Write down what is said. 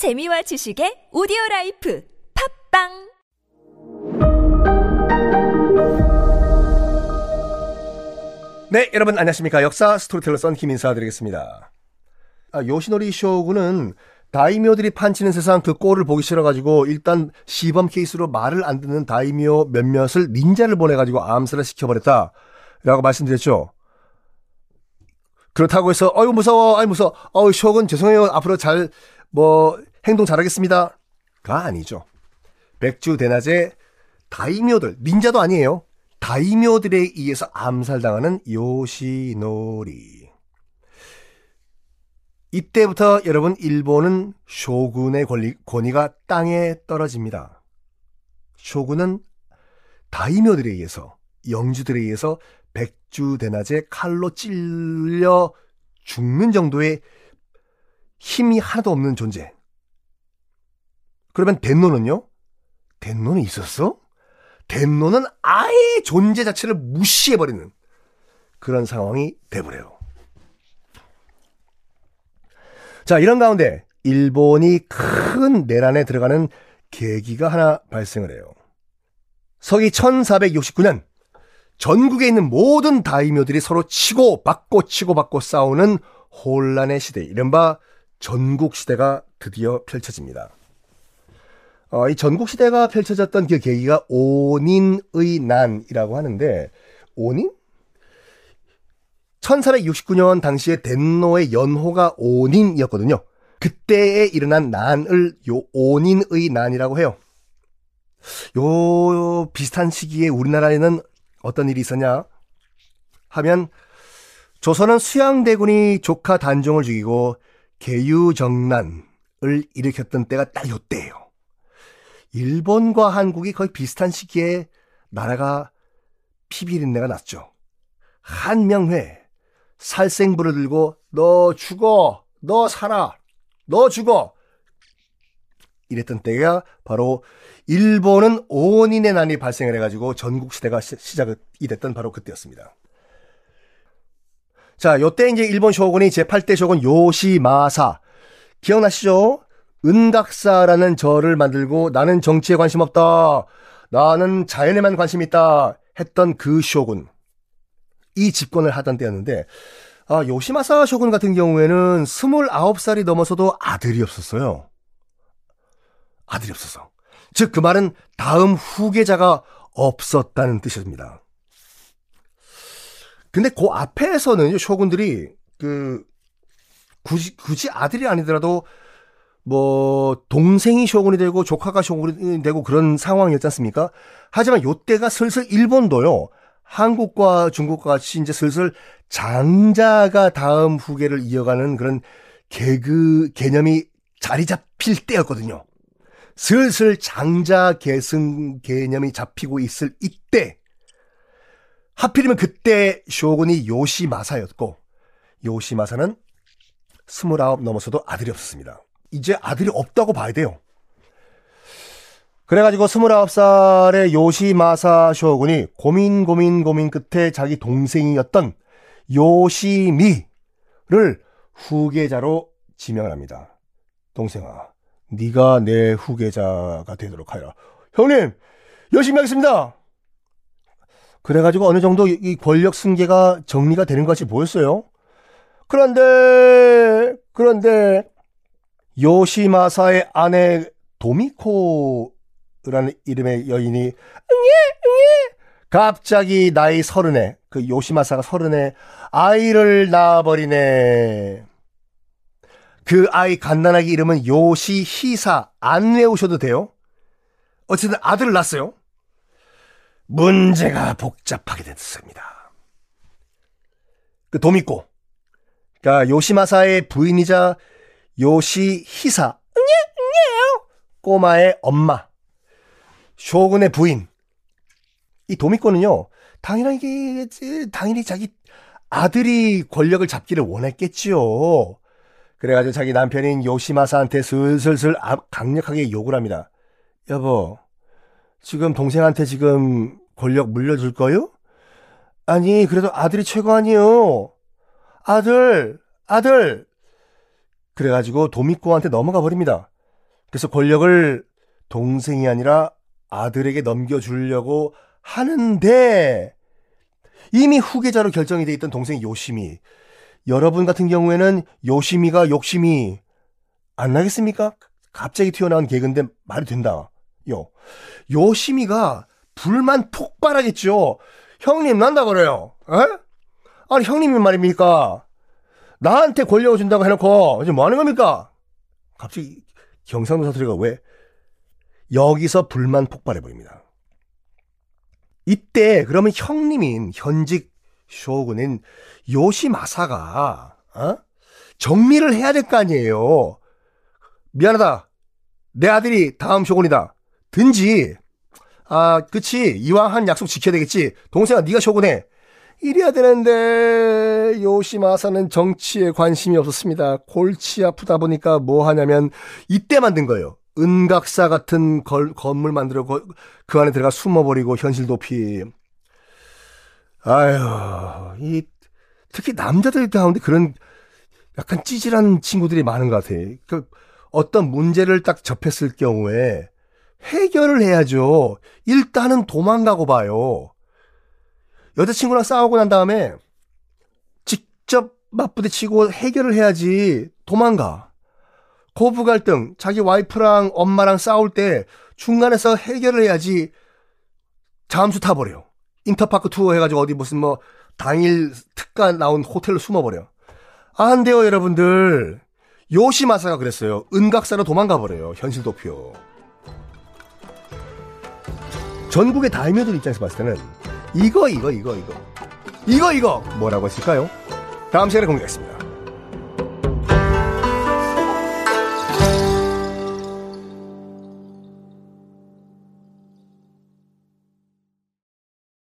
재미와 지식의 오디오 라이프 팟빵 네, 여러분 안녕하십니까. 역사 스토리텔러 썬킴 인사드리겠습니다. 아, 요시노리 쇼군은 다이묘들이 판치는 세상 그 꼴을 보기 싫어가지고 일단 시범 케이스로 말을 안 듣는 다이묘 몇몇을 닌자를 보내가지고 암살을 시켜버렸다. 라고 말씀드렸죠. 그렇다고 해서 어유 무서워, 아이 무서워, 어유 쇼군 죄송해요. 앞으로 잘 뭐 행동 잘하겠습니다. 가 아니죠. 백주 대낮에 다이묘들, 닌자도 아니에요. 다이묘들에 의해서 암살당하는 요시노리. 이때부터 여러분 일본은 쇼군의 권리, 권위가 땅에 떨어집니다. 쇼군은 다이묘들에 의해서 영주들에 의해서 백주 대낮에 칼로 찔려 죽는 정도의 힘이 하나도 없는 존재. 그러면 덴노는요? 덴노는 있었어? 덴노는 아예 존재 자체를 무시해버리는 그런 상황이 돼버려요. 자, 이런 가운데 일본이 큰 내란에 들어가는 계기가 하나 발생을 해요. 서기 1469년 전국에 있는 모든 다이묘들이 서로 치고 받고 치고 받고 싸우는 혼란의 시대, 이른바 전국 시대가 드디어 펼쳐집니다. 어, 이 전국 시대가 펼쳐졌던 그 계기가 온인의 난이라고 하는데 온인? 1469년 당시에 덴노의 연호가 온인이었거든요. 그때에 일어난 난을 요 온인의 난이라고 해요. 요 비슷한 시기에 우리나라에는 어떤 일이 있었냐 하면 조선은 수양대군이 조카 단종을 죽이고 개유정난을 일으켰던 때가 딱 요때예요. 일본과 한국이 거의 비슷한 시기에 나라가 피비린내가 났죠. 한명회 살생부를 들고 너 죽어, 너 살아, 너 죽어 이랬던 때가 바로 일본은 온인의 난이 발생을 해가지고 전국 시대가 시작이 됐던 바로 그때였습니다. 자, 요때 이제 일본 쇼군이 제8대 쇼군 요시마사 기억나시죠? 은각사라는 절을 만들고 나는 정치에 관심 없다. 나는 자연에만 관심 있다. 했던 그 쇼군. 이 집권을 하던 때였는데, 아, 요시마사 쇼군 같은 경우에는 29살이 넘어서도 아들이 없었어요. 아들이 없어서. 즉, 그 말은 다음 후계자가 없었다는 뜻입니다. 근데 그 앞에서는 쇼군들이 그, 굳이, 굳이 아들이 아니더라도 뭐 동생이 쇼군이 되고 조카가 쇼군이 되고 그런 상황이었지 않습니까? 하지만 요때가 슬슬 일본도요. 한국과 중국과 같이 이제 슬슬 장자가 다음 후계를 이어가는 그런 개그 개념이 자리 잡힐 때였거든요. 슬슬 장자 계승 개념이 잡히고 있을 이때 하필이면 그때 쇼군이 요시마사였고 요시마사는 스물아홉 넘어서도 아들이 없었습니다. 이제 아들이 없다고 봐야 돼요. 그래가지고 29살의 요시마사 쇼군이 고민 고민 고민 끝에 자기 동생이었던 요시미를 후계자로 지명을 합니다. 동생아, 네가 내 후계자가 되도록 하여라. 형님, 열심히 하겠습니다. 그래가지고 어느 정도 이 권력 승계가 정리가 되는 것이 보였어요. 그런데, 그런데, 요시마사의 아내 도미코라는 이름의 여인이 응예 응예 갑자기 나이 서른에 그 요시마사가 서른에 아이를 낳아버리네. 그 아이 간단하게 이름은 요시히사 안 외우셔도 돼요. 어쨌든 아들을 낳았어요. 문제가 복잡하게 됐습니다. 그 도미코, 그러니까 요시마사의 부인이자 요시히사. 꼬마의 엄마, 쇼군의 부인. 이 도미코는요, 당연히, 당연히 자기 아들이 권력을 잡기를 원했겠지요. 그래가지고 자기 남편인 요시마사한테 슬슬슬 강력하게 욕을 합니다. 여보, 지금 동생한테 지금 권력 물려줄 거요? 아니, 그래도 아들이 최고 아니요. 아들, 아들. 그래가지고 도미코한테 넘어가 버립니다. 그래서 권력을 동생이 아니라 아들에게 넘겨주려고 하는데 이미 후계자로 결정이 돼 있던 동생 요시미. 여러분 같은 경우에는 요시미가 욕심이 안 나겠습니까? 갑자기 튀어나온 개그인데 말이 된다. 요. 요시미가 불만 폭발하겠죠. 형님 난다 그래요. 에? 아니 형님이 말입니까? 나한테 권력을 준다고 해놓고 이제 뭐 하는 겁니까? 갑자기 경상도 사투리가 왜 여기서 불만 폭발해 버립니다. 이때 그러면 형님인 현직 쇼군인 요시마사가 어? 정리를 해야 될 거 아니에요. 미안하다. 내 아들이 다음 쇼군이다. 든지 아 그치 이왕 한 약속 지켜야 되겠지. 동생아 네가 쇼군해. 이래야 되는데 요시마사는 정치에 관심이 없었습니다. 골치 아프다 보니까 뭐 하냐면 이때 만든 거예요. 은각사 같은 걸, 건물 만들어 그 안에 들어가 숨어버리고 현실 도피. 아유, 이 특히 남자들 가운데 그런 약간 찌질한 친구들이 많은 것 같아. 그 어떤 문제를 딱 접했을 경우에 해결을 해야죠. 일단은 도망가고 봐요. 여자친구랑 싸우고 난 다음에 직접 맞부딪치고 해결을 해야지 도망가. 고부 갈등, 자기 와이프랑 엄마랑 싸울 때 중간에서 해결을 해야지 잠수 타버려. 인터파크 투어 해가지고 어디 무슨 뭐 당일 특가 나온 호텔로 숨어버려. 안 돼요, 여러분들. 요시마사가 그랬어요. 은각사로 도망가 버려요. 현실 도표. 전국의 다이묘들 입장에서 봤을 때는 이거 이거 이거 이거 이거 이거 뭐라고 했을까요? 다음 시간에 공개하겠습니다.